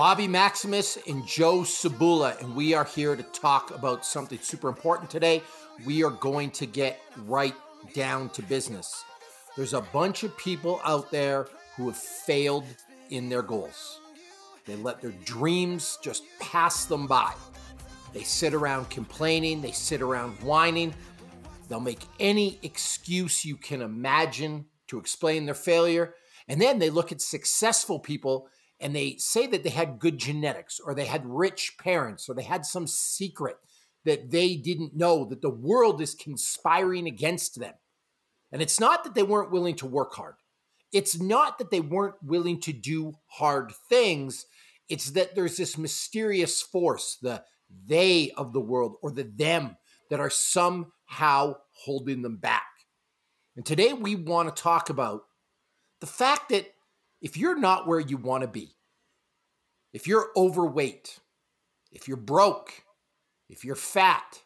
Bobby Maximus and Joe Sabula, and we are here to talk about something super important today. We are going to get right down to business. There's a bunch of people out there who have failed in their goals. They let their dreams just pass them by. They sit around complaining, they sit around whining. They'll make any excuse you can imagine to explain their failure. And then they look at successful people and they say that they had good genetics or they had rich parents or they had some secret that they didn't know that the world is conspiring against them. And it's not that they weren't willing to work hard. It's not that they weren't willing to do hard things. It's that there's this mysterious force, the they of the world or the them that are somehow holding them back. And today we want to talk about the fact that if you're not where you want to be, if you're overweight, if you're broke, if you're fat,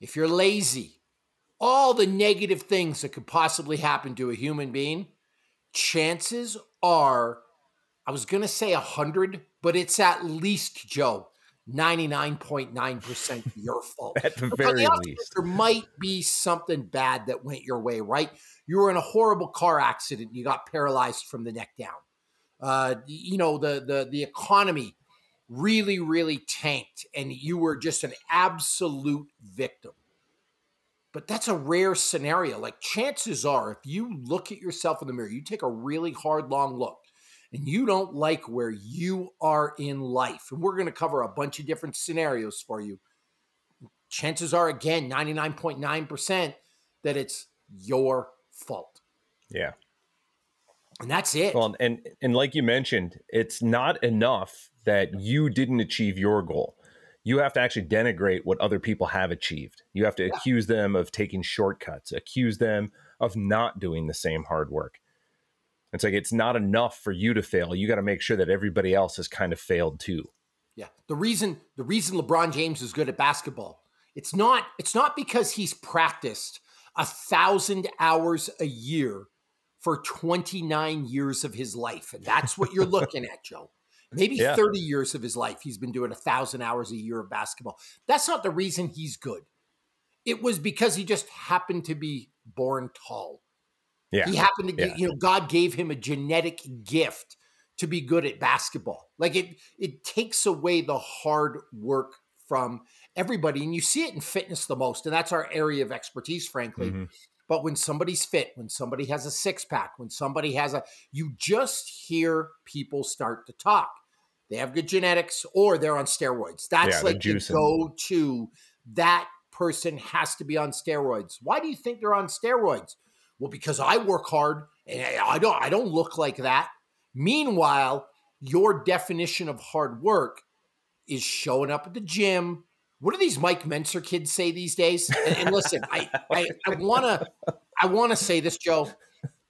if you're lazy, all the negative things that could possibly happen to a human being, chances are, I was going to say 100, but it's at least, Joe, 99.9% your fault. At the very the least. There might be something bad that went your way, right? You were in a horrible car accident. You got paralyzed from the neck down. Uh, you know, the, the, the economy really, really tanked and you were just an absolute victim. But that's a rare scenario. Like chances are, if you look at yourself in the mirror, you take a really hard, long look, and you don't like where you are in life, and we're going to cover a bunch of different scenarios for you, chances are, again, 99.9% that it's your fault. Yeah. And that's it. Well, and and like you mentioned, it's not enough that you didn't achieve your goal. You have to actually denigrate what other people have achieved. You have to Yeah. accuse them of taking shortcuts, accuse them of not doing the same hard work. It's like it's not enough for you to fail. You got to make sure that everybody else has kind of failed too. Yeah. The reason the reason LeBron James is good at basketball, it's not it's not because he's practiced a thousand hours a year for 29 years of his life. And that's what you're looking at, Joe. Maybe Yeah. 30 years of his life he's been doing a thousand hours a year of basketball. That's not the reason he's good. It was because he just happened to be born tall. Yeah. He happened to get, Yeah. you know, God gave him a genetic gift to be good at basketball. Like it it takes away the hard work from everybody. And you see it in fitness the most. And that's our area of expertise, frankly. Mhm. But when somebody's fit, when somebody has a six pack, when somebody has a, you just hear people start to talk. They have good genetics or they're on steroids. That's Yeah, like the go to. That person has to be on steroids. Why do you think they're on steroids? Well, because I work hard and I don't I don't look like that. Meanwhile, your definition of hard work is showing up at the gym. What do these Mike Mentzer kids say these days? And, and listen, I I, I wanna I wanna say this, Joe.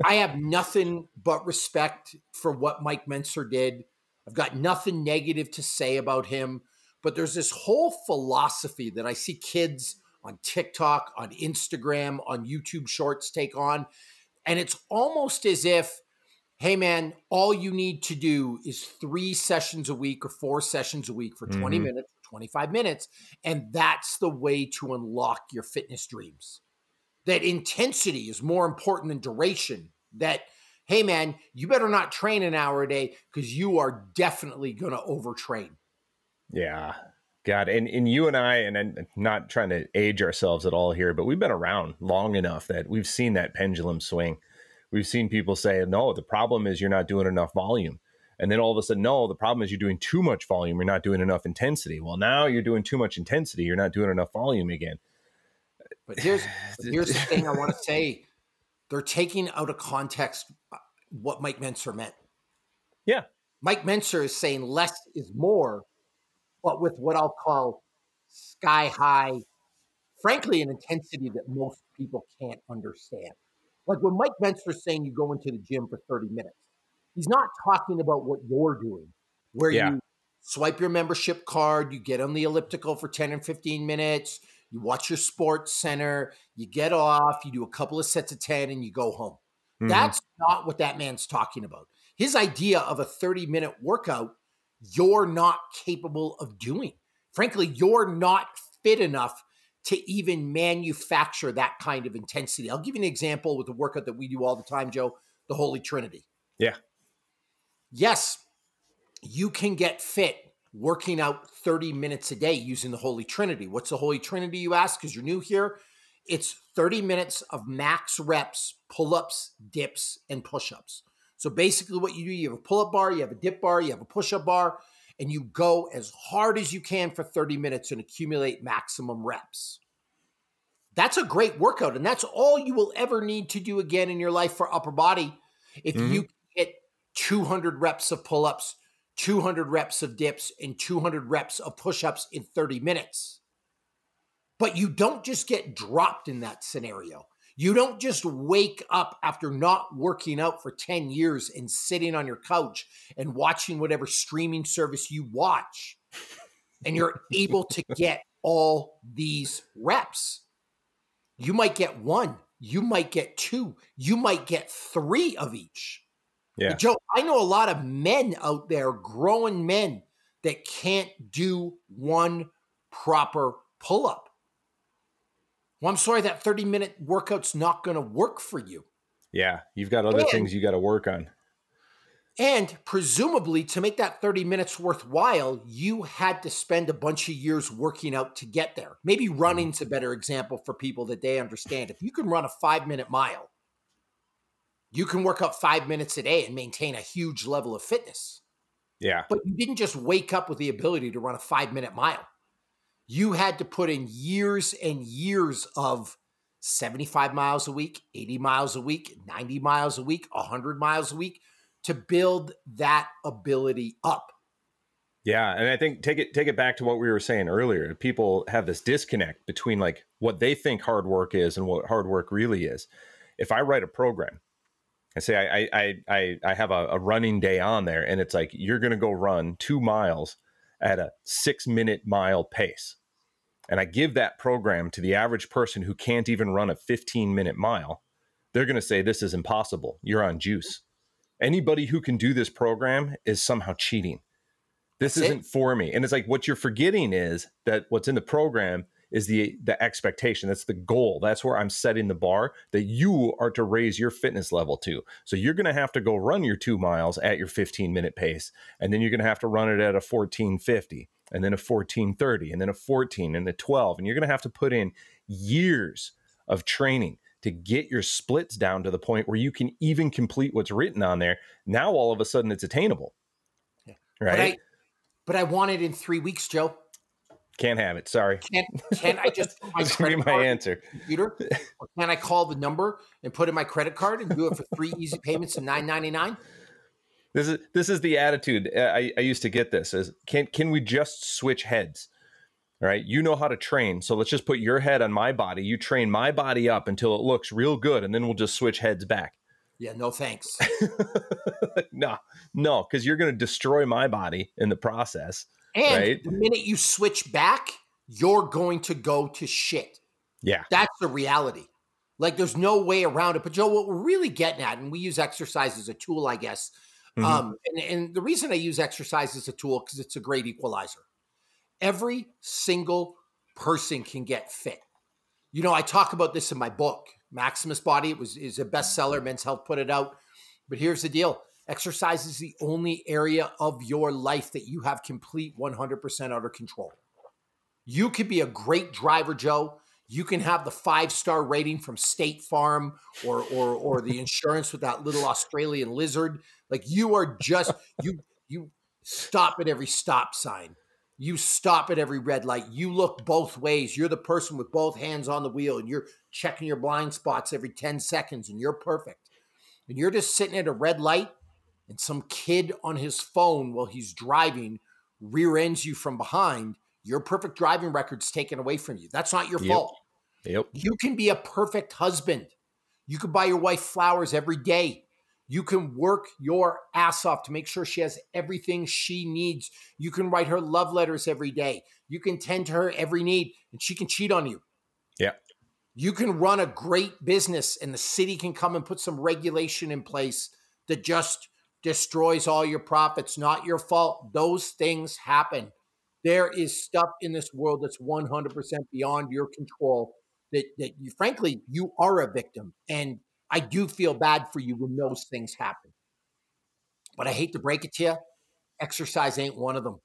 I have nothing but respect for what Mike Mentzer did. I've got nothing negative to say about him, but there's this whole philosophy that I see kids on TikTok, on Instagram, on YouTube Shorts take on. And it's almost as if, hey, man, all you need to do is three sessions a week or four sessions a week for 20 Mhm. minutes, 25 minutes. And that's the way to unlock your fitness dreams. That intensity is more important than duration. That, hey, man, you better not train an hour a day because you are definitely going to overtrain. Yeah. God, and, and you and I, and I'm not trying to age ourselves at all here, but we've been around long enough that we've seen that pendulum swing. We've seen people say, no, the problem is you're not doing enough volume. And then all of a sudden, no, the problem is you're doing too much volume. You're not doing enough intensity. Well, now you're doing too much intensity. You're not doing enough volume again. But here's here's the thing I want to say: they're taking out of context uh, what Mike Mentzer meant. Yeah. Mike Mentzer is saying less is more, but with what I'll call sky high, frankly, an intensity that most people can't understand. Like when Mike is saying you go into the gym for 30 minutes, he's not talking about what you're doing, where Yeah. you swipe your membership card, you get on the elliptical for 10 and 15 minutes, you watch your sports center, you get off, you do a couple of sets of 10, and you go home. Mhm. That's not what that man's talking about. His idea of a 30 minute workout, you're not capable of doing. Frankly, you're not fit enough to even manufacture that kind of intensity. I'll give you an example with the workout that we do all the time, Joe, the Holy Trinity. Yeah. Yes, you can get fit working out 30 minutes a day using the Holy Trinity. What's the Holy Trinity, you ask? Because you're new here. It's 30 minutes of max reps, pull ups, dips, and push ups. So basically, what you do, you have a pull up bar, you have a dip bar, you have a push up bar, and you go as hard as you can for 30 minutes and accumulate maximum reps. That's a great workout, and that's all you will ever need to do again in your life for upper body. If mm-hmm. you hit 200 reps of pull ups, 200 reps of dips, and 200 reps of push ups in 30 minutes. But you don't just get dropped in that scenario. You don't just wake up after not working out for 10 years and sitting on your couch and watching whatever streaming service you watch, and you're able to get all these reps. You might get one, you might get two, you might get three of each. Yeah. But Joe, I know a lot of men out there, growing men, that can't do one proper pull up. Well, I'm sorry, that 30 minute workout's not going to work for you. Yeah, you've got other and, things you got to work on. And presumably, to make that 30 minutes worthwhile, you had to spend a bunch of years working out to get there. Maybe running's a better example for people that they understand. If you can run a five minute mile, you can work out five minutes a day and maintain a huge level of fitness. Yeah. But you didn't just wake up with the ability to run a five minute mile. You had to put in years and years of 75 miles a week, 80 miles a week, 90 miles a week, 100 miles a week to build that ability up. Yeah, and I think take it take it back to what we were saying earlier. People have this disconnect between like what they think hard work is and what hard work really is. If I write a program and say I I I I have a, a running day on there, and it's like you're going to go run two miles at a six minute mile pace, and I give that program to the average person who can't even run a 15 minute mile. They're going to say this is impossible. You're on juice. Anybody who can do this program is somehow cheating. This That's isn't it. for me. And it's like what you're forgetting is that what's in the program is the the expectation. That's the goal. That's where i'm setting the bar that you are to raise your fitness level to. So you're going to have to go run your two miles at your 15 minute pace and then you're going to have to run it at a 1450 and then a 1430 and then a 14 and a 12 and you're going to have to put in years of training to get your splits down to the point where you can even complete what's written on there. Now all of a sudden it's attainable. Yeah. right? But I, but I want it in three weeks joe can't have it. Sorry. Can't, can't I just my That's my answer. Computer, or can I call the number and put in my credit card and do it for three easy payments of nine ninety nine? This is this is the attitude uh, I, I used to get. This is can can we just switch heads? All right, you know how to train, so let's just put your head on my body. You train my body up until it looks real good, and then we'll just switch heads back. Yeah, no thanks. no, no, because you're going to destroy my body in the process. And right? the minute you switch back, you're going to go to shit. Yeah. That's the reality. Like there's no way around it. But Joe, what we're really getting at, and we use exercise as a tool, I guess. Mm-hmm. Um, and, and the reason I use exercise as a tool because it's a great equalizer. Every single person can get fit. You know, I talk about this in my book, Maximus Body. It was is a bestseller. Men's Health put it out. But here's the deal: Exercise is the only area of your life that you have complete 100% under control. You could be a great driver, Joe. You can have the five star rating from State Farm or, or, or the insurance with that little Australian lizard. Like you are just, you, you stop at every stop sign. You stop at every red light. You look both ways. You're the person with both hands on the wheel and you're checking your blind spots every 10 seconds and you're perfect. And you're just sitting at a red light and some kid on his phone while he's driving rear ends you from behind, your perfect driving record's taken away from you. That's not your yep. fault. Yep. You can be a perfect husband. You can buy your wife flowers every day. You can work your ass off to make sure she has everything she needs. You can write her love letters every day. You can tend to her every need, and she can cheat on you. Yeah. You can run a great business, and the city can come and put some regulation in place that just destroys all your profits. Not your fault. Those things happen. There is stuff in this world that's 100% beyond your control that, that you, frankly, you are a victim. And I do feel bad for you when those things happen. But I hate to break it to you, exercise ain't one of them.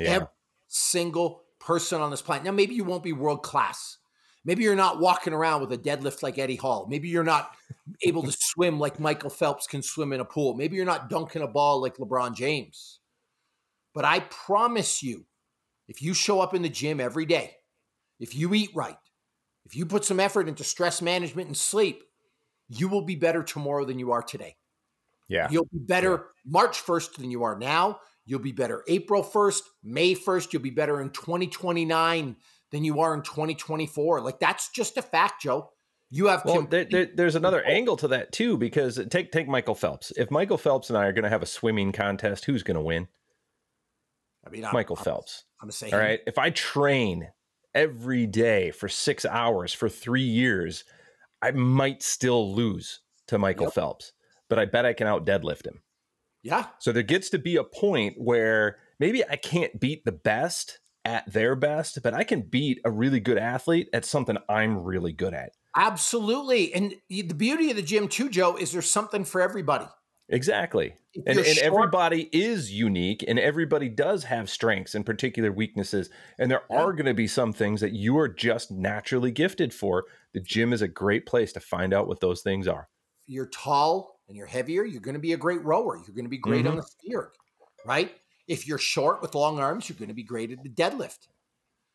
Yeah. Every single person on this planet. Now, maybe you won't be world class. Maybe you're not walking around with a deadlift like Eddie Hall. Maybe you're not able to swim like Michael Phelps can swim in a pool. Maybe you're not dunking a ball like LeBron James. But I promise you, if you show up in the gym every day, if you eat right, if you put some effort into stress management and sleep, you will be better tomorrow than you are today. Yeah. You'll be better yeah. March 1st than you are now. You'll be better April 1st, May 1st. You'll be better in 2029 than you are in 2024. Like that's just a fact, Joe. You have well, there, there, there's oh. another angle to that too because take take Michael Phelps. If Michael Phelps and I are going to have a swimming contest, who's going to win? I mean, I'm, Michael I'm, Phelps. I'm gonna all right. If I train every day for six hours for three years, I might still lose to Michael yep. Phelps, but I bet I can out deadlift him. Yeah. So there gets to be a point where maybe I can't beat the best at their best, but I can beat a really good athlete at something I'm really good at. Absolutely. And the beauty of the gym, too, Joe, is there's something for everybody. Exactly. And, and everybody is unique and everybody does have strengths and particular weaknesses. And there yeah. are going to be some things that you are just naturally gifted for. The gym is a great place to find out what those things are. If you're tall and you're heavier, you're going to be a great rower. You're going to be great mm-hmm. on the steer, right? If you're short with long arms, you're going to be great at the deadlift.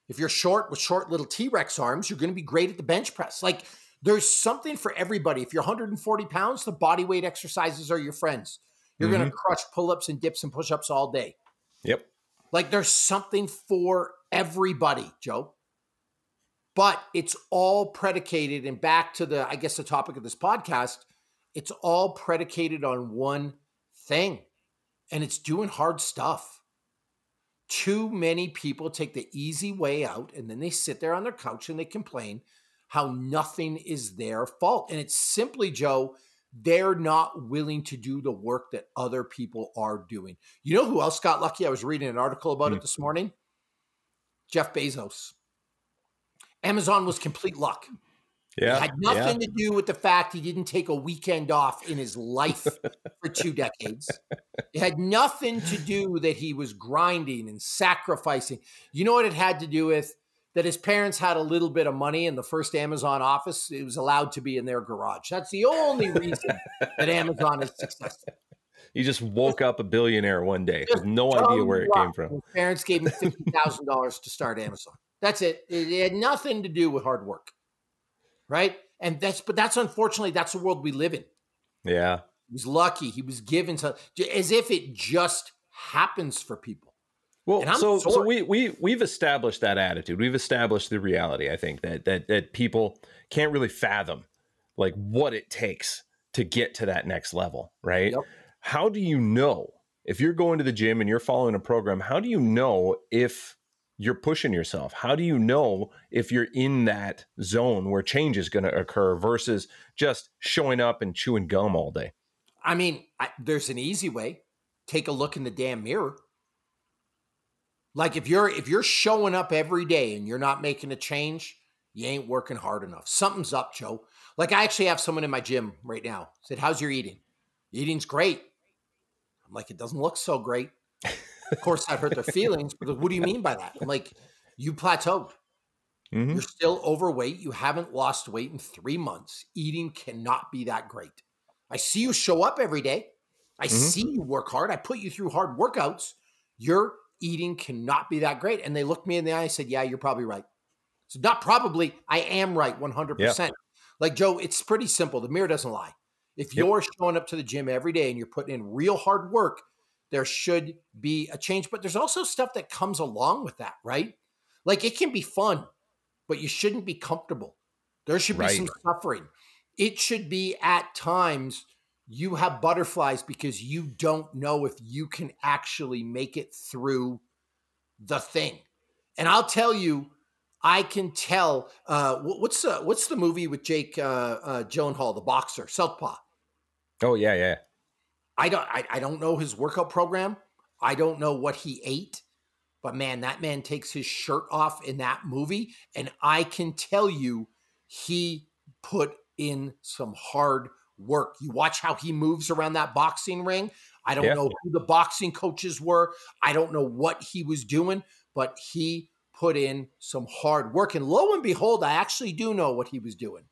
If you're short with short little T Rex arms, you're going to be great at the bench press. Like there's something for everybody. If you're 140 pounds, the body weight exercises are your friends. You're mm-hmm. going to crush pull ups and dips and push ups all day. Yep. Like there's something for everybody, Joe. But it's all predicated, and back to the, I guess, the topic of this podcast, it's all predicated on one thing and it's doing hard stuff. Too many people take the easy way out and then they sit there on their couch and they complain how nothing is their fault. And it's simply, Joe, they're not willing to do the work that other people are doing. You know who else got lucky? I was reading an article about mm-hmm. it this morning. Jeff Bezos. Amazon was complete luck. Yeah. It had nothing yeah. to do with the fact he didn't take a weekend off in his life for two decades. It had nothing to do that he was grinding and sacrificing. You know what it had to do with? That his parents had a little bit of money in the first Amazon office. It was allowed to be in their garage. That's the only reason that Amazon is successful. He just woke up a billionaire one day with no idea where it came from. His parents gave him fifty thousand dollars to start Amazon. That's it. It had nothing to do with hard work right? And that's but that's unfortunately that's the world we live in. Yeah. He was lucky. He was given to as if it just happens for people. Well, so sorry. so we we we've established that attitude. We've established the reality. I think that that that people can't really fathom like what it takes to get to that next level, right? Yep. How do you know if you're going to the gym and you're following a program? How do you know if you're pushing yourself. How do you know if you're in that zone where change is going to occur versus just showing up and chewing gum all day? I mean, I, there's an easy way. Take a look in the damn mirror. Like if you're if you're showing up every day and you're not making a change, you ain't working hard enough. Something's up, Joe. Like I actually have someone in my gym right now. Said, "How's your eating?" Eating's great. I'm like, it doesn't look so great. Of course, that hurt their feelings because what do you mean by that? I'm like, you plateaued. Mm-hmm. You're still overweight. You haven't lost weight in three months. Eating cannot be that great. I see you show up every day. I mm-hmm. see you work hard. I put you through hard workouts. Your eating cannot be that great. And they looked me in the eye and said, Yeah, you're probably right. So, not probably, I am right 100%. Yep. Like, Joe, it's pretty simple. The mirror doesn't lie. If yep. you're showing up to the gym every day and you're putting in real hard work, there should be a change. But there's also stuff that comes along with that, right? Like it can be fun, but you shouldn't be comfortable. There should be right. some suffering. It should be at times you have butterflies because you don't know if you can actually make it through the thing. And I'll tell you, I can tell. Uh, what's the what's the movie with Jake uh, uh, Gyllenhaal, the boxer, Southpaw? Oh yeah, yeah. I don't I, I don't know his workout program. I don't know what he ate, but man, that man takes his shirt off in that movie, and I can tell you, he put in some hard work. You watch how he moves around that boxing ring. I don't yeah. know who the boxing coaches were. I don't know what he was doing, but he put in some hard work. And lo and behold, I actually do know what he was doing.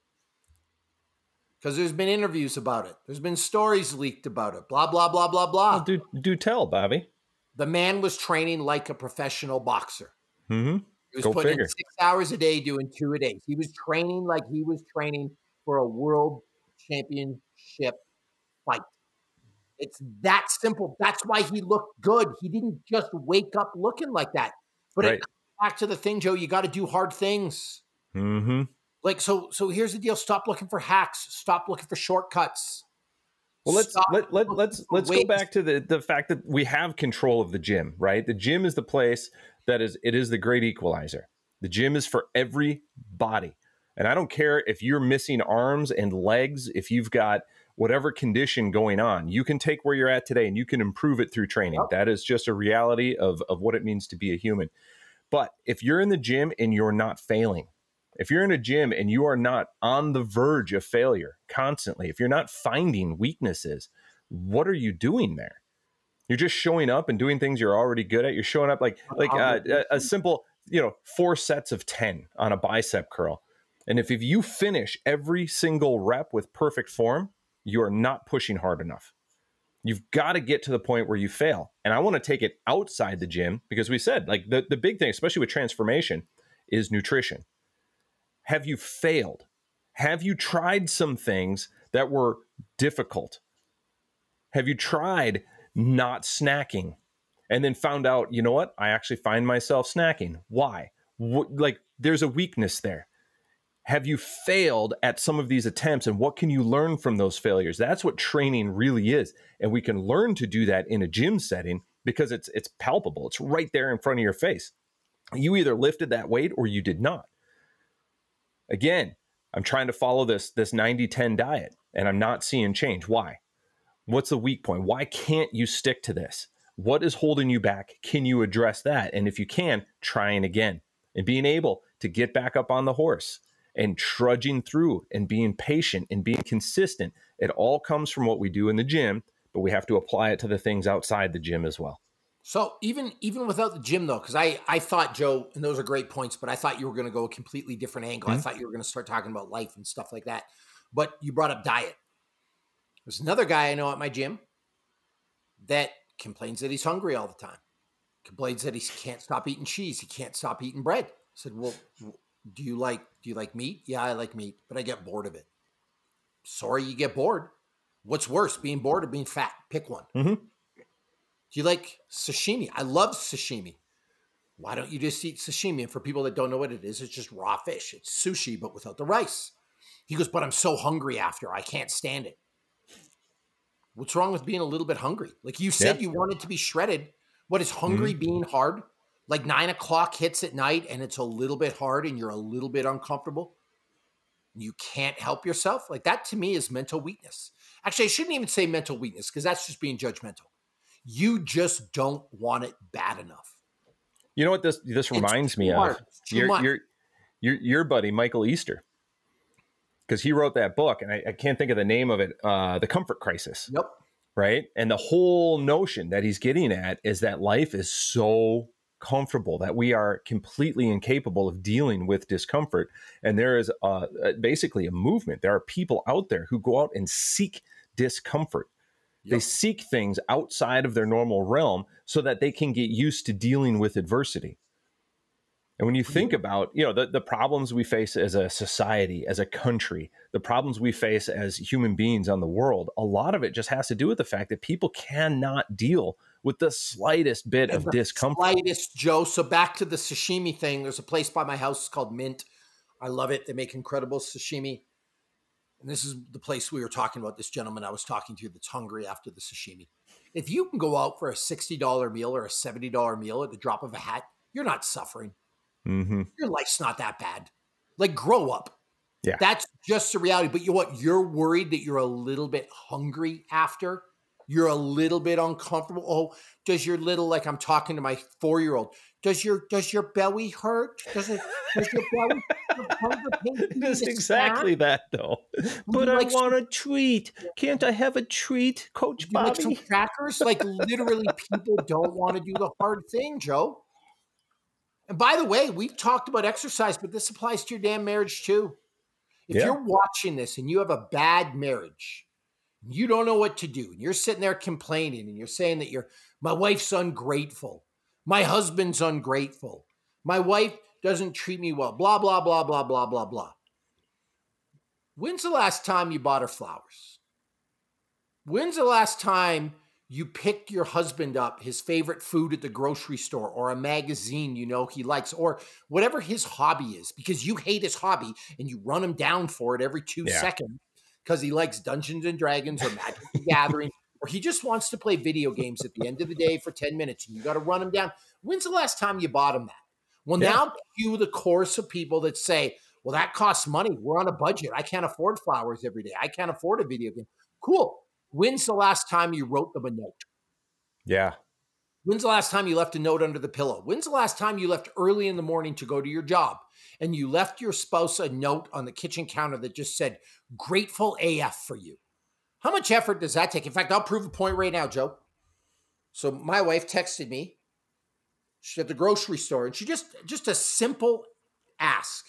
Because there's been interviews about it. There's been stories leaked about it. Blah, blah, blah, blah, blah. Well, do, do tell, Bobby. The man was training like a professional boxer. Mm-hmm. He was Go putting figure. in six hours a day, doing two a day. He was training like he was training for a world championship fight. It's that simple. That's why he looked good. He didn't just wake up looking like that. But right. it back to the thing, Joe. You got to do hard things. Mm-hmm. Like so. So here's the deal. Stop looking for hacks. Stop looking for shortcuts. Well, let's Stop let, let let's let's go back to the the fact that we have control of the gym, right? The gym is the place that is it is the great equalizer. The gym is for every body. And I don't care if you're missing arms and legs, if you've got whatever condition going on, you can take where you're at today and you can improve it through training. That is just a reality of, of what it means to be a human. But if you're in the gym and you're not failing, if you're in a gym and you are not on the verge of failure constantly, if you're not finding weaknesses, what are you doing there? You're just showing up and doing things you're already good at. You're showing up like like uh, a, a simple, you know, four sets of 10 on a bicep curl. And if, if you finish every single rep with perfect form, you are not pushing hard enough. You've got to get to the point where you fail. And I want to take it outside the gym because we said, like, the, the big thing, especially with transformation, is nutrition. Have you failed? Have you tried some things that were difficult? Have you tried not snacking and then found out, you know what? I actually find myself snacking. Why? What, like, there's a weakness there have you failed at some of these attempts and what can you learn from those failures that's what training really is and we can learn to do that in a gym setting because it's it's palpable it's right there in front of your face you either lifted that weight or you did not again i'm trying to follow this this 90-10 diet and i'm not seeing change. Why? What's the weak point? Why can't you stick to this? What is holding you back? Can you address that? And if you can trying again and being able to get back up on the horse and trudging through and being patient and being consistent. It all comes from what we do in the gym, but we have to apply it to the things outside the gym as well. So even even without the gym though, because I I thought Joe, and those are great points, but I thought you were going to go a completely different angle. Mm-hmm. I thought you were going to start talking about life and stuff like that. But you brought up diet. There's another guy I know at my gym that complains that he's hungry all the time. Complains that he can't stop eating cheese. He can't stop eating bread. I said, well, do you like do you like meat? Yeah, I like meat, but I get bored of it. Sorry, you get bored. What's worse, being bored or being fat? Pick one. Mm-hmm. Do you like sashimi? I love sashimi. Why don't you just eat sashimi? And for people that don't know what it is, it's just raw fish. It's sushi, but without the rice. He goes, but I'm so hungry after. I can't stand it. What's wrong with being a little bit hungry? Like you said, yeah. you wanted to be shredded. What is hungry mm-hmm. being hard? like nine o'clock hits at night and it's a little bit hard and you're a little bit uncomfortable, you can't help yourself. Like that to me is mental weakness. Actually, I shouldn't even say mental weakness because that's just being judgmental. You just don't want it bad enough. You know what this this reminds me of? Your, your, your your buddy Michael Easter, because he wrote that book, and I, I, can't think of the name of it. Uh, the Comfort Crisis. Yep. Right, and the whole notion that he's getting at is that life is so comfortable, that we are completely incapable of dealing with discomfort. And there is uh, basically a movement. There are people out there who go out and seek discomfort. Yep. They seek things outside of their normal realm so that they can get used to dealing with adversity. And when you think about, you know, the, the problems we face as a society, as a country, the problems we face as human beings on the world, a lot of it just has to do with the fact that people cannot deal with the slightest bit of discomfort. Slightest, Joe. So back to the sashimi thing. There's a place by my house called Mint. I love it. They make incredible sashimi. And this is the place we were talking about. This gentleman I was talking to that's hungry after the sashimi. If you can go out for a $60 meal or a $70 meal at the drop of a hat, you're not suffering. Mm-hmm. Your life's not that bad. Like, grow up. Yeah. That's just the reality. But you know what? You're worried that you're a little bit hungry after you're a little bit uncomfortable. Oh, does your little like I'm talking to my four year old? Does your does your belly hurt? Does it does your belly? it is exactly that though. But I like want some, a treat. Can't I have a treat, Coach Bobby? Like some crackers? Like literally, people don't want to do the hard thing, Joe. And by the way, we've talked about exercise, but this applies to your damn marriage too. If yeah. you're watching this and you have a bad marriage, you don't know what to do, and you're sitting there complaining and you're saying that you're my wife's ungrateful, my husband's ungrateful, my wife doesn't treat me well, blah, blah, blah, blah, blah, blah, blah. When's the last time you bought her flowers? When's the last time you pick your husband up his favorite food at the grocery store or a magazine you know he likes or whatever his hobby is because you hate his hobby and you run him down for it every two yeah. seconds because he likes Dungeons and Dragons or Magic the Gathering or he just wants to play video games at the end of the day for 10 minutes and you got to run him down. When's the last time you bought him that? Well, yeah. now cue the chorus of people that say, well, that costs money. We're on a budget. I can't afford flowers every day. I can't afford a video game. Cool. When's the last time you wrote them a note? Yeah. When's the last time you left a note under the pillow? When's the last time you left early in the morning to go to your job and you left your spouse a note on the kitchen counter that just said, grateful AF for you? How much effort does that take? In fact, I'll prove a point right now, Joe. So my wife texted me. She's at the grocery store and she just, just a simple ask.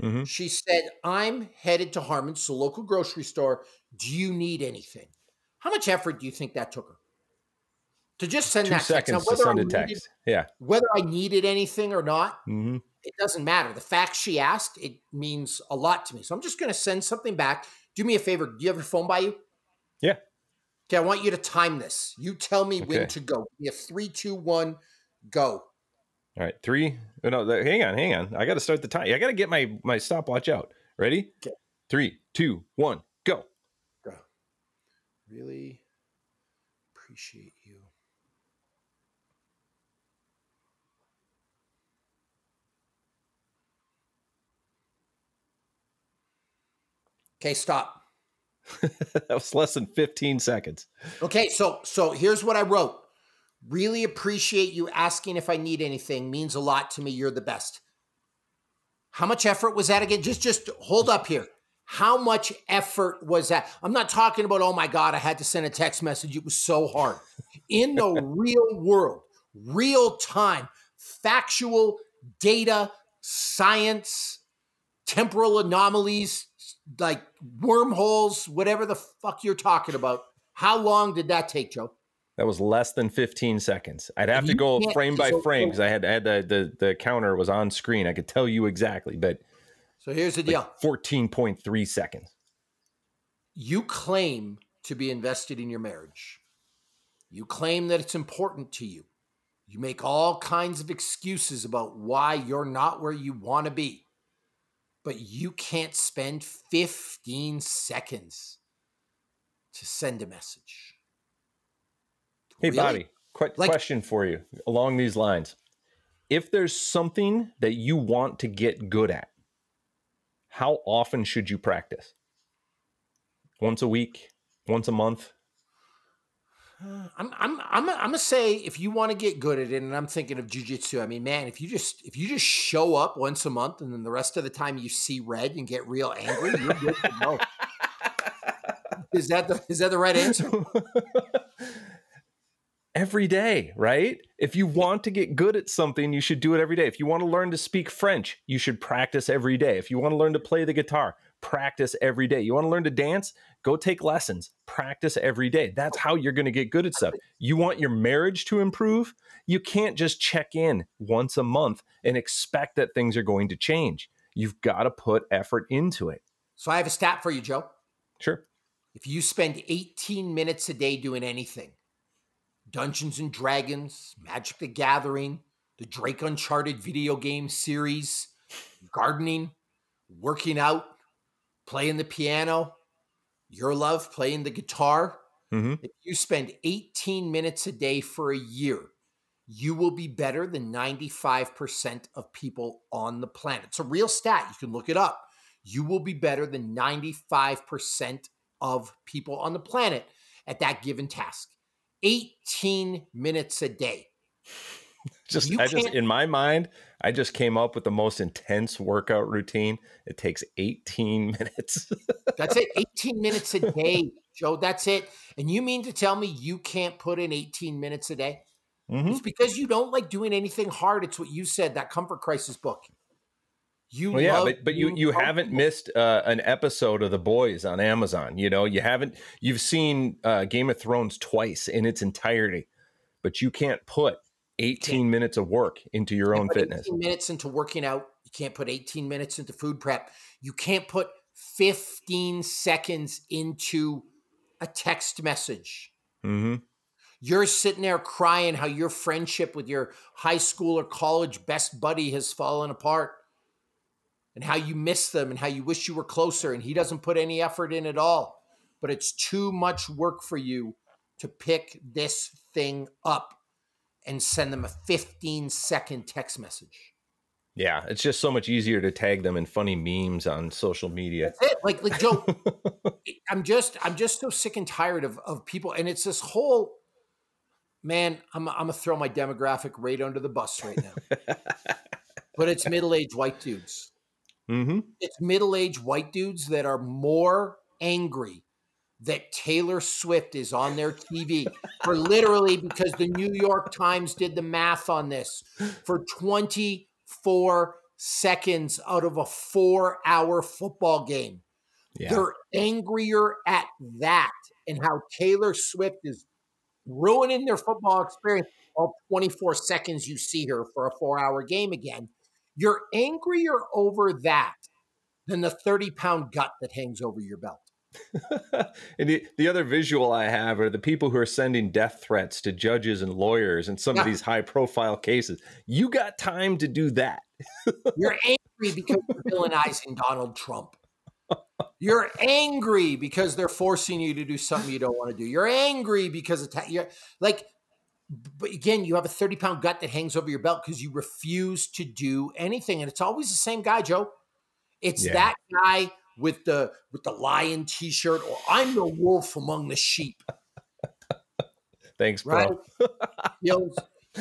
Mm-hmm. She said, I'm headed to Harmon's, the local grocery store. Do you need anything? How much effort do you think that took her? To just send Two that seconds text. Now, to send a text. Needed, yeah. Whether I needed anything or not, mm-hmm. it doesn't matter. The fact she asked, it means a lot to me. So I'm just going to send something back. Do me a favor. Do you have your phone by you? Yeah. Okay, I want you to time this. You tell me okay. when to go. We have three, two, one, go. All right, three. Oh, no, hang on, hang on. I got to start the time. I got to get my my stopwatch out. Ready? Okay. Three, two, one, go. Go. Really appreciate you. Okay, stop. that was less than 15 seconds. Okay, so so here's what I wrote. Really appreciate you asking if I need anything. Means a lot to me. You're the best. How much effort was that again? Just just hold up here. How much effort was that? I'm not talking about, oh my God, I had to send a text message. It was so hard. In the real world, real time, factual data, science, temporal anomalies, like wormholes, whatever the fuck you're talking about. How long did that take, Joe? That was less than 15 seconds. I'd have to go frame by frame because I had, had the, the the counter was on screen. I could tell you exactly, but so here's the deal: like 14.3 seconds. You claim to be invested in your marriage. You claim that it's important to you. You make all kinds of excuses about why you're not where you want to be but you can't spend 15 seconds to send a message. Hey, really? Bobby, qu- like, question for you along these lines. If there's something that you want to get good at, how often should you practice? Once a week? Once a month? I'm I'm I'm I'm gonna say if you want to get good at it, and I'm thinking of jujitsu. I mean, man, if you just if you just show up once a month, and then the rest of the time you see red and get real angry, you're good to go. is that the is that the right answer? every day, right? If you want to get good at something, you should do it every day. If you want to learn to speak French, you should practice every day. If you want to learn to play the guitar, practice every day. You want to learn to dance? Go take lessons, practice every day. That's how you're going to get good at stuff. You want your marriage to improve? You can't just check in once a month and expect that things are going to change. You've got to put effort into it. So I have a stat for you, Joe. Sure. If you spend 18 minutes a day doing anything, Dungeons and Dragons, Magic the Gathering, the Drake Uncharted video game series, gardening, working out, playing the piano, your love playing the guitar. Mm-hmm. If you spend 18 minutes a day for a year, you will be better than 95% of people on the planet. It's a real stat. You can look it up. You will be better than 95% of people on the planet. at that given task. 18 minutes a day. Just I just in my mind, I just came up with the most intense workout routine. It takes 18 minutes. that's it. 18 minutes a day, Joe. That's it. And you mean to tell me you can't put in 18 minutes a day? Mm-hmm. It's because you don't like doing anything hard. It's what you said, that comfort crisis book. You well, yeah, but but you you haven't missed uh, an episode of The Boys on Amazon. You know, you haven't you've seen uh, Game of Thrones twice in its entirety, but you can't put 18 minutes of work into your own fitness. 18 minutes into working out. You can't put 18 minutes into food prep. You can't put 15 seconds into a text message. Mm-hmm. You're sitting there crying how your friendship with your high school or college best buddy has fallen apart and how you miss them and how you wish you were closer and he doesn't put any effort in at all but it's too much work for you to pick this thing up and send them a 15 second text message yeah it's just so much easier to tag them in funny memes on social media That's it. like like joe i'm just i'm just so sick and tired of of people and it's this whole man i'm, I'm gonna throw my demographic right under the bus right now but it's middle-aged white dudes Mm-hmm. It's middle aged white dudes that are more angry that Taylor Swift is on their TV for literally because the New York Times did the math on this for 24 seconds out of a four hour football game. Yeah. They're angrier at that and how Taylor Swift is ruining their football experience all 24 seconds you see her for a four hour game again you're angrier over that than the 30 pound gut that hangs over your belt. and the, the other visual I have are the people who are sending death threats to judges and lawyers in some yeah. of these high profile cases. You got time to do that. you're angry because you're villainizing Donald Trump. You're angry because they're forcing you to do something you don't want to do. You're angry because it's you're like but again, you have a 30 pound gut that hangs over your belt because you refuse to do anything. And it's always the same guy, Joe. It's yeah. that guy with the with the lion t-shirt, or I'm the wolf among the sheep. Thanks, bro. Right? he, owns,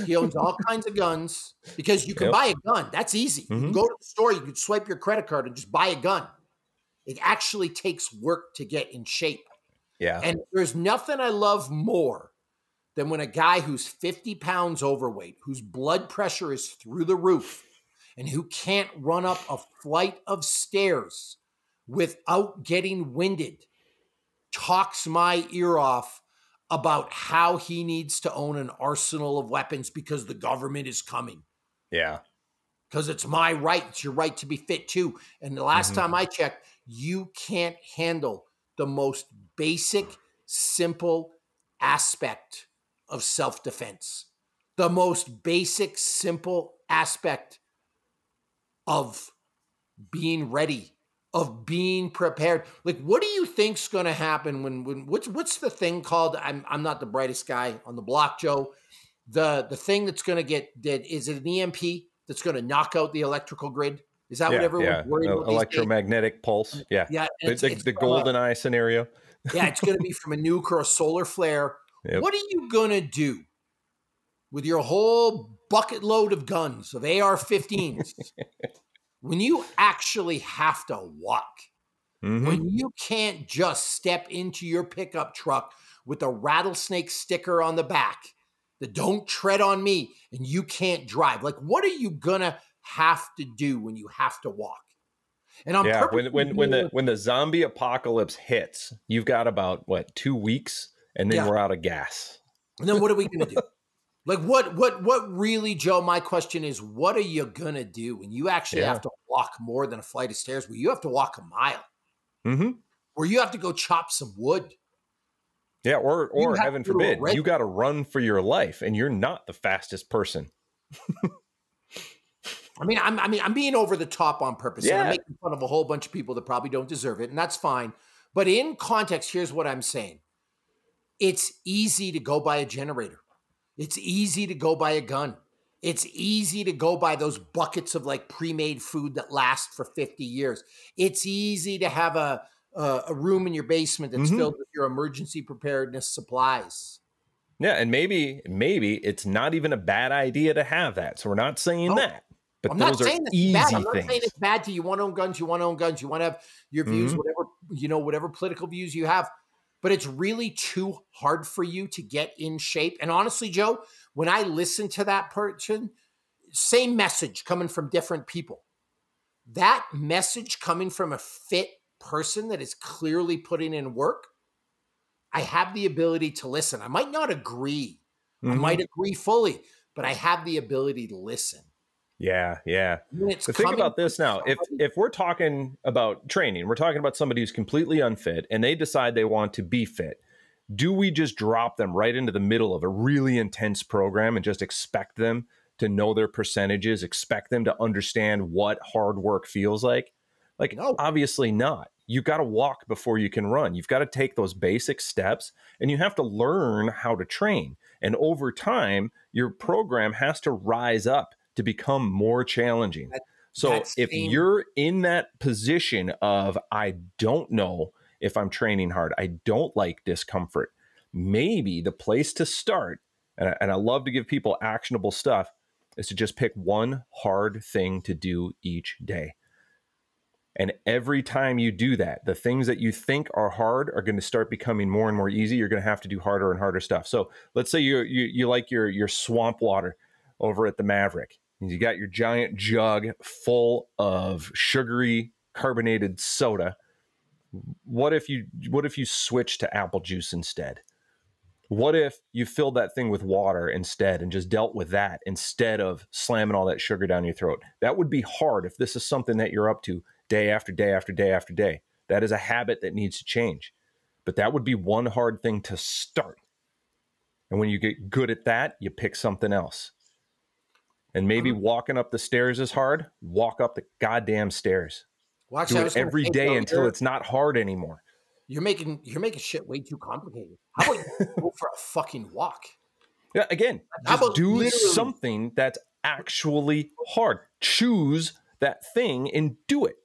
he owns all kinds of guns because you can yep. buy a gun. That's easy. Mm-hmm. You can mm-hmm. go to the store, you can swipe your credit card and just buy a gun. It actually takes work to get in shape. Yeah. And there's nothing I love more than when a guy who's 50 pounds overweight, whose blood pressure is through the roof, and who can't run up a flight of stairs without getting winded, talks my ear off about how he needs to own an arsenal of weapons because the government is coming. Yeah. Because it's my right. It's your right to be fit too. And the last mm-hmm. time I checked, you can't handle the most basic, simple aspect of self defense, the most basic, simple aspect of being ready, of being prepared. Like, what do you think's going to happen when when what's what's the thing called? I'm I'm not the brightest guy on the block, Joe. The the thing that's going to get that is it an EMP that's going to knock out the electrical grid? Is that yeah, what everyone's yeah. worried about? Electromagnetic pulse. Yeah. Yeah. The, it's, the, it's the golden eye scenario. yeah, it's going to be from a nuke or a solar flare Yep. What are you going to do with your whole bucket load of guns, of AR 15s, when you actually have to walk? Mm-hmm. When you can't just step into your pickup truck with a rattlesnake sticker on the back that don't tread on me and you can't drive. Like, what are you gonna have to do when you have to walk? And I'm yeah, when when when the when the zombie apocalypse hits, you've got about what two weeks and then yeah. we're out of gas. And then what are we going to do? like what what what really, Joe? My question is, what are you going to do when you actually yeah. have to walk more than a flight of stairs? Where you have to walk a mile, mm-hmm. where you have to go chop some wood. Yeah, or or heaven forbid, you got to run for your life, and you're not the fastest person. I mean, I'm, I mean, I'm being over the top on purpose. Yeah. I'm making fun of a whole bunch of people that probably don't deserve it, and that's fine. But in context, here's what I'm saying: it's easy to go buy a generator. It's easy to go buy a gun. It's easy to go buy those buckets of like pre-made food that last for 50 years. It's easy to have a uh, a room in your basement that's mm-hmm. filled with your emergency preparedness supplies. Yeah, and maybe maybe it's not even a bad idea to have that. So we're not saying oh, that. But I'm those not saying are easy bad. I'm not things. saying it's bad to you want to own guns, you want to own guns, you want to have your views, mm-hmm. whatever you know, whatever political views you have. But it's really too hard for you to get in shape. And honestly, Joe, when I listen to that person, same message coming from different people. That message coming from a fit person that is clearly putting in work, I have the ability to listen. I might not agree. Mm-hmm. I might agree fully, but I have the ability to listen. Yeah, yeah. So think about this now. If if we're talking about training, we're talking about somebody who's completely unfit and they decide they want to be fit. Do we just drop them right into the middle of a really intense program and just expect them to know their percentages, expect them to understand what hard work feels like? Like no. obviously not. You got to walk before you can run. You've got to take those basic steps and you have to learn how to train. And over time, your program has to rise up to become more challenging. That, so if you're in that position of, I don't know if I'm training hard, I don't like discomfort, maybe the place to start, and I, and I love to give people actionable stuff, is to just pick one hard thing to do each day. And every time you do that, the things that you think are hard are going to start becoming more and more easy. You're going to have to do harder and harder stuff. So let's say you you, you like your your swamp water over at the Maverik. You got your giant jug full of sugary carbonated soda. What if you what if you switch to apple juice instead? What if you filled that thing with water instead and just dealt with that instead of slamming all that sugar down your throat? That would be hard if this is something that you're up to day after day after day after day. That is a habit that needs to change. But that would be one hard thing to start. And when you get good at that, you pick something else. And maybe uh-huh. walking up the stairs is hard. Walk up the goddamn stairs. Watch Do it every day until it's not hard anymore. You're making you're making shit way too complicated. How about you go for a fucking walk? Yeah, again, just do literally? something that's actually hard. Choose that thing and do it.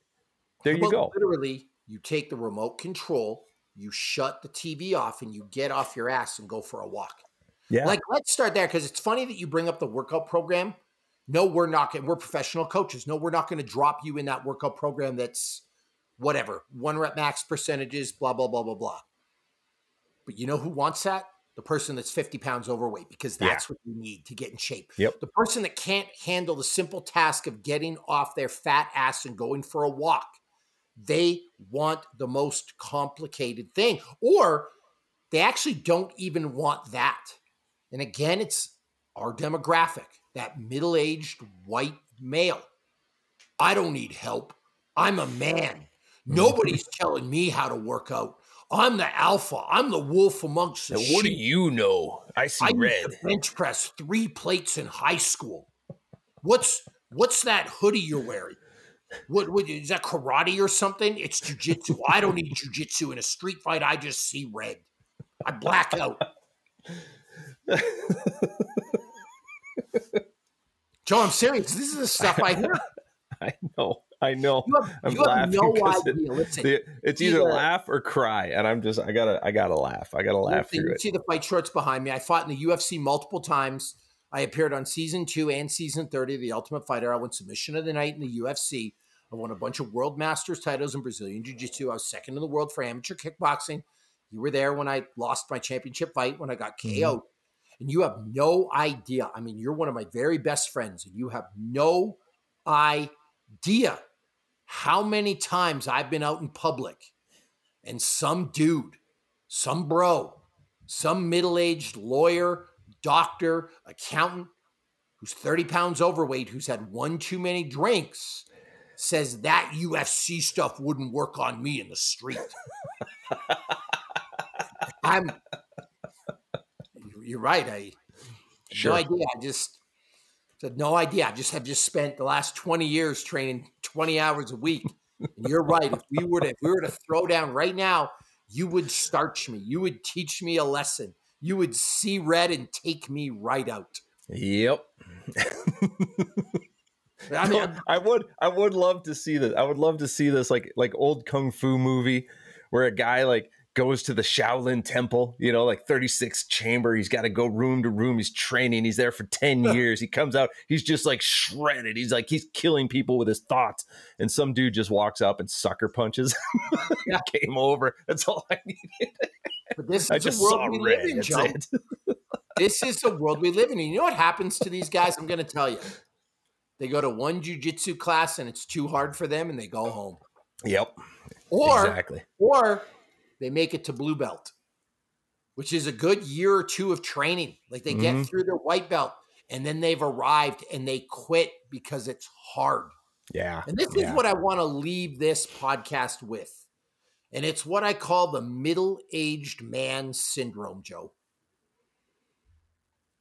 There you go. Literally, you take the remote control, you shut the TV off, and you get off your ass and go for a walk. Yeah. Like, let's start there because it's funny that you bring up the workout program no, we're not going. We're professional coaches. No, we're not going to drop you in that workout program. That's whatever one rep max percentages. Blah blah blah blah blah. But you know who wants that? The person that's 50 pounds overweight because that's yeah. what you need to get in shape. Yep. The person that can't handle the simple task of getting off their fat ass and going for a walk. They want the most complicated thing, or they actually don't even want that. And again, it's our demographic that middle aged white male. I don't need help. I'm a man. Mm-hmm. Nobody's telling me how to work out. I'm the alpha. I'm the wolf amongst the now, What do you know? I see I red. bench press three plates in high school. What's what's that hoodie you're wearing? What, what is that karate or something? It's jujitsu. I don't need jujitsu in a street fight. I just see red. I black out. Joe, I'm serious. This is the stuff I hear. I know. I know. You have, I'm you laughing no idea. It, Listen, the, it's either, either, laugh or cry, and I'm just I gotta I gotta laugh. I gotta laugh through you it. See the fight shorts behind me. I fought in the UFC multiple times. I appeared on season two and season thirty of The Ultimate Fighter. I won submission of the night in the UFC. I won a bunch of World Masters titles in Brazilian Jiu Jitsu. I was second in the world for amateur kickboxing. You were there when I lost my championship fight when I got KO'd. Mm-hmm and you have no idea. I mean, you're one of my very best friends, and you have no idea how many times I've been out in public and some dude, some bro, some middle aged lawyer, doctor, accountant who's 30 pounds overweight, who's had one too many drinks, says that UFC stuff wouldn't work on me in the street. I'm you're right. I sure. no idea. I just said no idea. I just have just spent the last 20 years training 20 hours a week. And you're right. If we were to if we were to throw down right now, you would starch me. You would teach me a lesson. You would see red and take me right out. Yep. I mean, I would, I would love to see this. I would love to see this, like, like old kung fu movie where a guy like goes to the Shaolin Temple, you know, like 36th chamber. He's got to go room to room. He's training. He's there for 10 years. He comes out, he's just like shredded. He's like, he's killing people with his thoughts. And some dude just walks up and sucker punches. yeah. Game over. That's all I needed. But this is I just world we red. live in, Joe. this is the world we live in. And you know what happens to these guys? I'm going to tell you. They go to one jujitsu class and it's too hard for them and they go home. Yep. Or exactly. Or they make it to blue belt, which is a good year or two of training. Like they mm-hmm. get through their white belt and then they've arrived and they quit because it's hard. Yeah. And this yeah. is what I want to leave this podcast with. And it's what I call the middle aged man syndrome, Joe.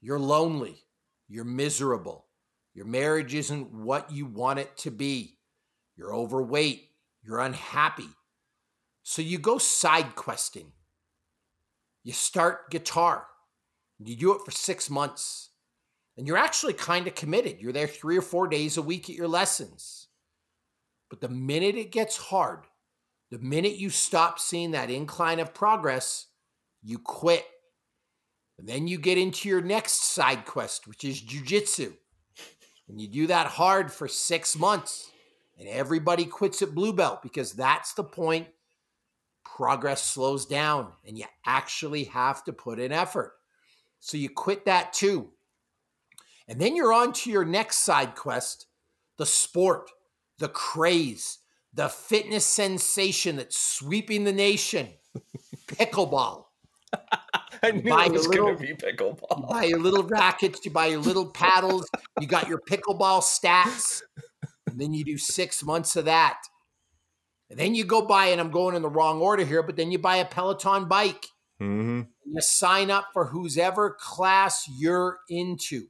You're lonely. You're miserable. Your marriage isn't what you want it to be. You're overweight. You're unhappy. So you go side questing. You start guitar. You do it for six months. And you're actually kind of committed. You're there three or four days a week at your lessons. But the minute it gets hard, the minute you stop seeing that incline of progress, you quit. And then you get into your next side quest, which is jujitsu. And you do that hard for six months. And everybody quits at blue belt because that's the point progress slows down and you actually have to put in effort. So you quit that too. And then you're on to your next side quest the sport, the craze, the fitness sensation that's sweeping the nation pickleball. I knew it was going to be pickleball. You buy your little rackets, you buy your little paddles, you got your pickleball stats, and then you do six months of that. And then you go buy, and I'm going in the wrong order here, but then you buy a Peloton bike. Mm-hmm. You sign up for whoever class you're into.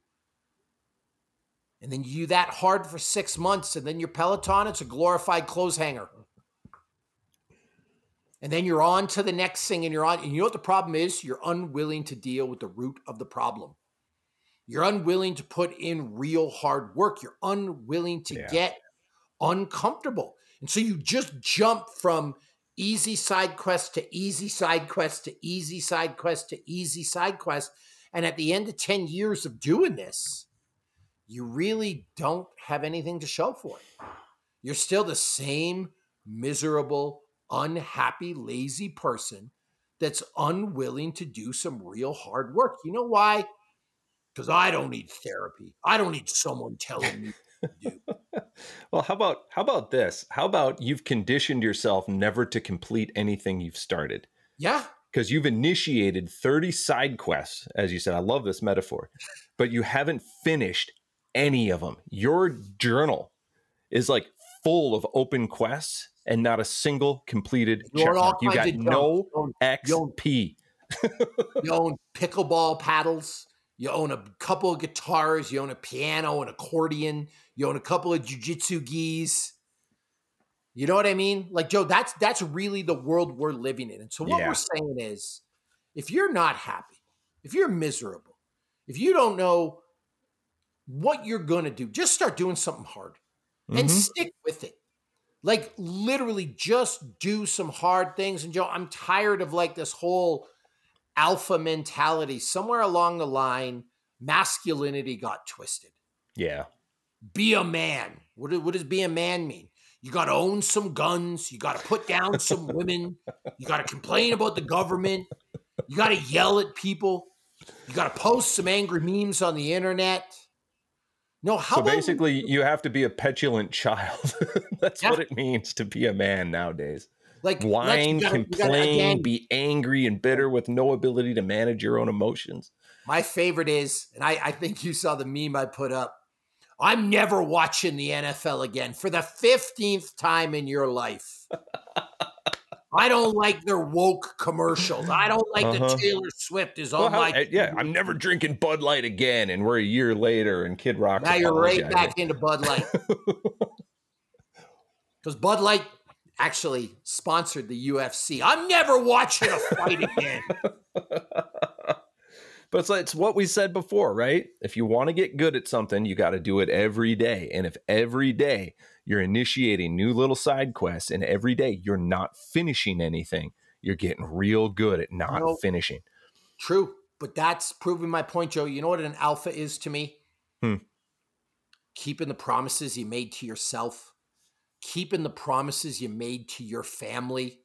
And then you do that hard for six months, and then your Peloton, it's a glorified clothes hanger. And then you're on to the next thing, and you're on. And you know what the problem is? You're unwilling to deal with the root of the problem. You're unwilling to put in real hard work. You're unwilling to yeah. get uncomfortable. And so you just jump from easy side quest to easy side quest to easy side quest to easy side quest. And at the end of 10 years of doing this, you really don't have anything to show for it. You're still the same miserable, unhappy, lazy person that's unwilling to do some real hard work. You know why? Because I don't need therapy. I don't need someone telling me well, how about how about this? How about you've conditioned yourself never to complete anything you've started? Yeah. Because you've initiated 30 side quests, as you said. I love this metaphor, but you haven't finished any of them. Your journal is like full of open quests and not a single completed check mark. You got no XP. you own pickleball paddles. You own a couple of guitars. You own a piano, an accordion. You own a couple of jujitsu gis. You know what I mean? Like Joe, that's that's really the world we're living in. And so what yeah. we're saying is, if you're not happy, if you're miserable, if you don't know what you're going to do, just start doing something hard mm-hmm. and stick with it. Like literally just do some hard things. And Joe, I'm tired of like this whole alpha mentality. Somewhere along the line, masculinity got twisted. Yeah. Be a man. What, what does be a man mean? You got to own some guns. You got to put down some women. You got to complain about the government. You got to yell at people. You got to post some angry memes on the internet. No, how so basically, you have to be a petulant child. That's yeah. what it means to be a man nowadays. Like whine, gotta, complain, be angry and bitter with no ability to manage your own emotions. My favorite is, and I, I think you saw the meme I put up. I'm never watching the NFL again for the 15th time in your life. I don't like their woke commercials. I don't like uh-huh. the Taylor Swift is on well, my. Yeah, I'm never drinking Bud Light again. And we're a year later, and Kid Rock. Now you're right back into Bud Light. Because Bud Light actually sponsored the UFC. I'm never watching a fight again. but it's, it's what we said before, right? If you want to get good at something, you got to do it every day. And if every day you're initiating new little side quests and every day you're not finishing anything, you're getting real good at not finishing. True. But that's proving my point, Joe. You know what an alpha is to me? Hmm. Keeping the promises you made to yourself, keeping the promises you made to your family,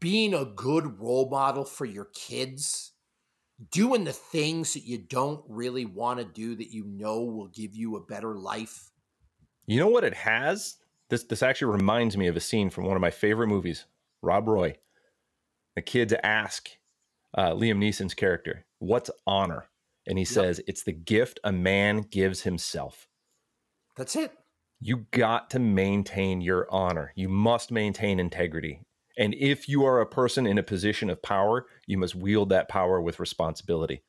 being a good role model for your kids, doing the things that you don't really want to do that you know will give you a better life. You know what it has? This this actually reminds me of a scene from one of my favorite movies, Rob Roy. The kids ask uh, Liam Neeson's character, "What's honor?" And he yep. says, "It's the gift a man gives himself." That's it. You got to maintain your honor. You must maintain integrity. And if you are a person in a position of power, you must wield that power with responsibility,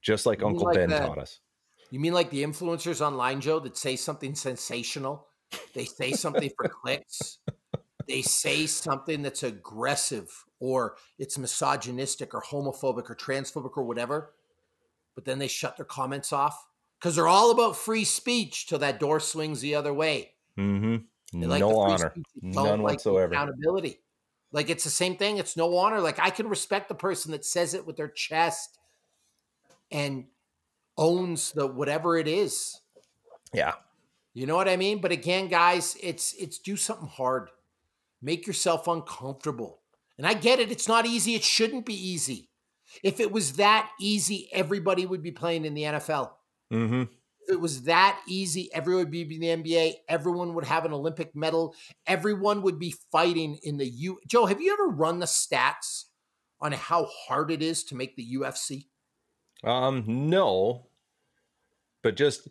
just like Uncle like Ben the, taught us. You mean like the influencers online, Joe, that say something sensational? They say something for clicks. They say something that's aggressive or it's misogynistic or homophobic or transphobic or whatever, but then they shut their comments off because they're all about free speech till that door swings the other way. Mm-hmm. Like no honor, none like whatsoever. Accountability. Like it's the same thing. It's no honor. Like I can respect the person that says it with their chest and owns the whatever it is. Yeah. You know what I mean? But again, guys, it's it's do something hard. Make yourself uncomfortable. And I get it. It's not easy. It shouldn't be easy. If it was that easy, everybody would be playing in the NFL. Mm-hmm. If it was that easy, everyone would be in the NBA. Everyone would have an Olympic medal. Everyone would be fighting in the U. Joe, have you ever run the stats on how hard it is to make the UFC? Um, no, but just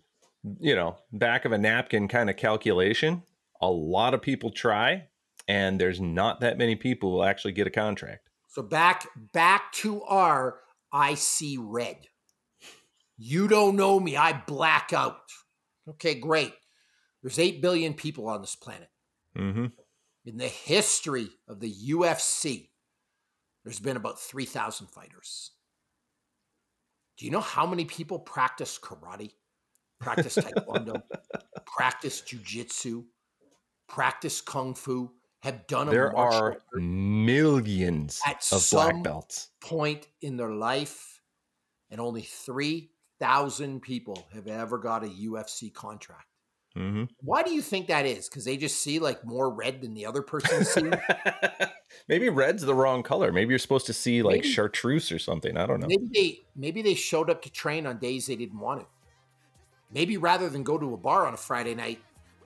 you know, back of a napkin kind of calculation. A lot of people try, and there's not that many people who actually get a contract. So back back to our I see red. You don't know me. I black out. Okay, great. There's 8 billion people on this planet. Mm-hmm. In the history of the UFC, there's been about 3,000 fighters. Do you know how many people practice karate, practice taekwondo, practice jujitsu, practice kung fu, have done there are millions of black belts point in their life, and only three thousand people have ever got a UFC contract. Mm-hmm. Why do you think that is? Because they just see like more red than the other person sees. maybe red's the wrong color. Maybe you're supposed to see like maybe, chartreuse or something. I don't know. Maybe they maybe they showed up to train on days they didn't want to. Maybe rather than go to a bar on a Friday night,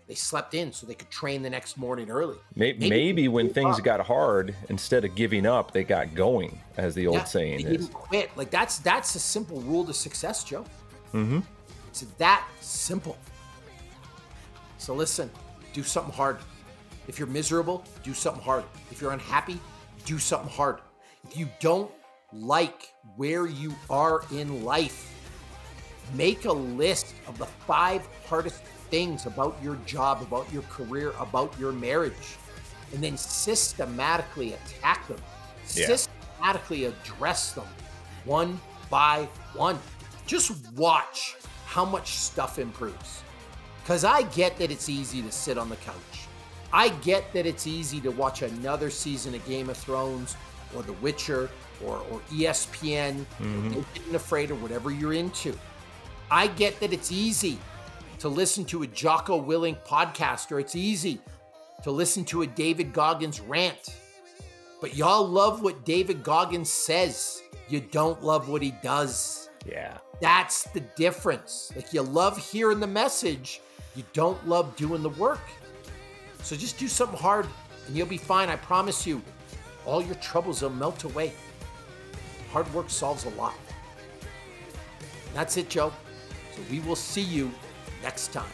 they slept in so they could train the next morning early. Maybe, maybe, when things up. got hard, instead of giving up, they got going, as the old yeah, saying they is. Didn't quit. Like that's that's a simple rule to success, Joe. Mm-hmm. It's that simple. So listen, do something hard. If you're miserable, do something hard. If you're unhappy, do something hard. If you don't like where you are in life, make a list of the five hardest things about your job, about your career, about your marriage, and then systematically attack them, yeah. systematically address them one by one. Just watch how much stuff improves. Because I get that it's easy to sit on the couch. I get that it's easy to watch another season of Game of Thrones or The Witcher or, or ESPN mm-hmm. or Afraid or whatever you're into. I get that it's easy to listen to a Jocko Willink podcast, or it's easy to listen to a David Goggins rant. But y'all love what David Goggins says. You don't love what he does. Yeah. That's the difference. Like you love hearing the message, you don't love doing the work. So just do something hard and you'll be fine. I promise you. All your troubles will melt away. Hard work solves a lot. That's it, Joe. So we will see you next time.